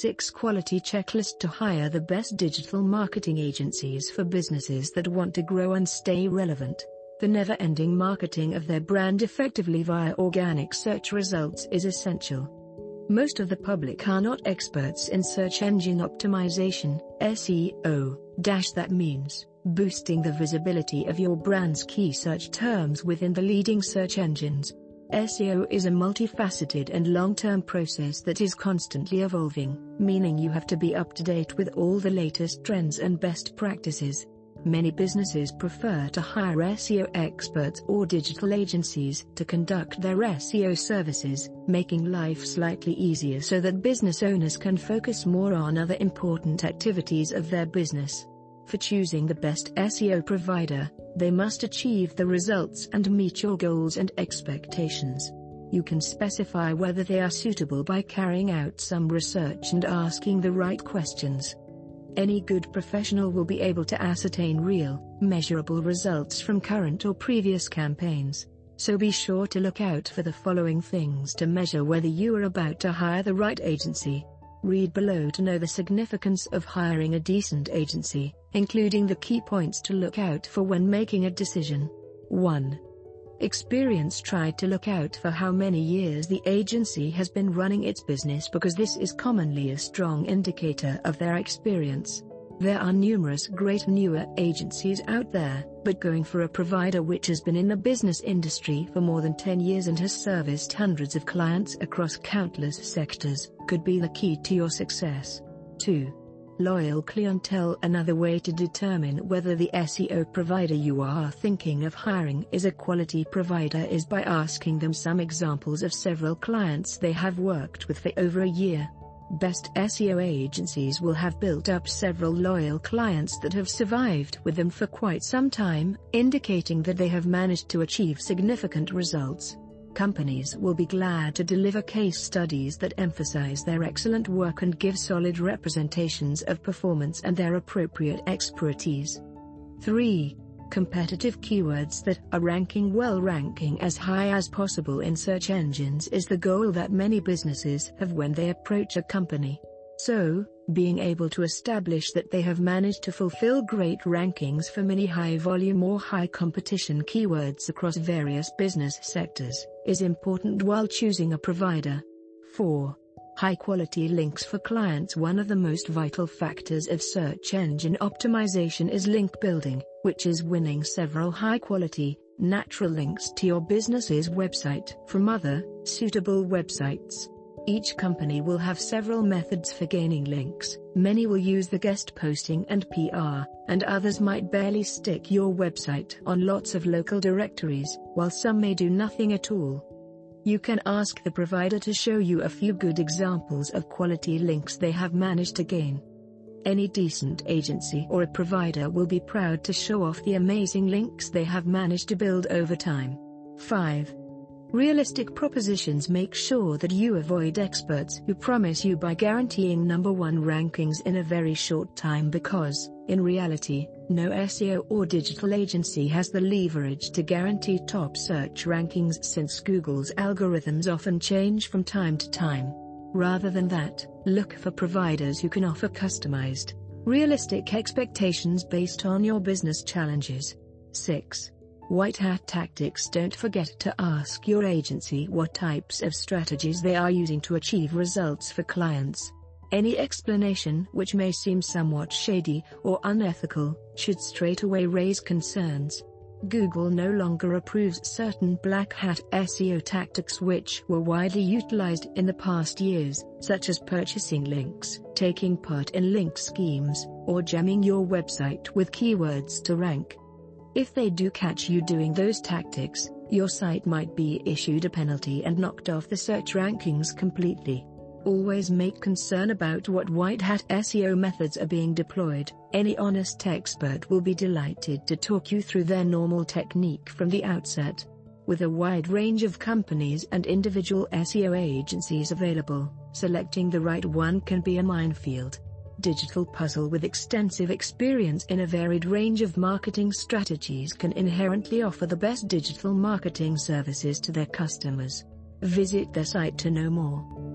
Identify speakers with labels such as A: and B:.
A: 6 quality checklist to hire the best digital marketing agencies for businesses that want to grow and stay relevant. The never-ending marketing of their brand effectively via organic search results is essential. Most of the public are not experts in search engine optimization, SEO, dash that means boosting the visibility of your brand's key search terms within the leading search engines. SEO is a multifaceted and long-term process that is constantly evolving, meaning you have to be up to date with all the latest trends and best practices. Many businesses prefer to hire SEO experts or digital agencies to conduct their SEO services, making life slightly easier so that business owners can focus more on other important activities of their business. For choosing the best SEO provider, they must achieve the results and meet your goals and expectations. You can specify whether they are suitable by carrying out some research and asking the right questions. Any good professional will be able to ascertain real, measurable results from current or previous campaigns. So be sure to look out for the following things to measure whether you are about to hire the right agency. Read below to know the significance of hiring a decent agency, including the key points to look out for when making a decision. 1. Experience Try to look out for how many years the agency has been running its business because this is commonly a strong indicator of their experience. There are numerous great newer agencies out there, but going for a provider which has been in the business industry for more than 10 years and has serviced hundreds of clients across countless sectors could be the key to your success. 2. Loyal clientele Another way to determine whether the SEO provider you are thinking of hiring is a quality provider is by asking them some examples of several clients they have worked with for over a year. Best SEO agencies will have built up several loyal clients that have survived with them for quite some time, indicating that they have managed to achieve significant results companies will be glad to deliver case studies that emphasize their excellent work and give solid representations of performance and their appropriate expertise. 3. Competitive keywords that are ranking well ranking as high as possible in search engines is the goal that many businesses have when they approach a company. So, being able to establish that they have managed to fulfill great rankings for many high volume or high competition keywords across various business sectors is important while choosing a provider. 4. High quality links for clients One of the most vital factors of search engine optimization is link building, which is winning several high quality, natural links to your business's website from other, suitable websites. Each company will have several methods for gaining links, many will use the guest posting and PR, and others might barely stick your website on lots of local directories, while some may do nothing at all. You can ask the provider to show you a few good examples of quality links they have managed to gain. Any decent agency or a provider will be proud to show off the amazing links they have managed to build over time. 5. Realistic propositions make sure that you avoid experts who promise you by guaranteeing number one rankings in a very short time because, in reality, no SEO or digital agency has the leverage to guarantee top search rankings since Google's algorithms often change from time to time. Rather than that, look for providers who can offer customized, realistic expectations based on your business challenges. 6. White hat tactics Don't forget to ask your agency what types of strategies they are using to achieve results for clients. Any explanation which may seem somewhat shady or unethical should straight away raise concerns. Google no longer approves certain black hat SEO tactics which were widely utilized in the past years, such as purchasing links, taking part in link schemes, or jamming your website with keywords to rank. If they do catch you doing those tactics, your site might be issued a penalty and knocked off the search rankings completely. Always make concern about what white hat SEO methods are being deployed. Any honest expert will be delighted to talk you through their normal technique from the outset. With a wide range of companies and individual SEO agencies available, selecting the right one can be a minefield digital puzzle with extensive experience in a varied range of marketing strategies can inherently offer the best digital marketing services to their customers. Visit their site to know more.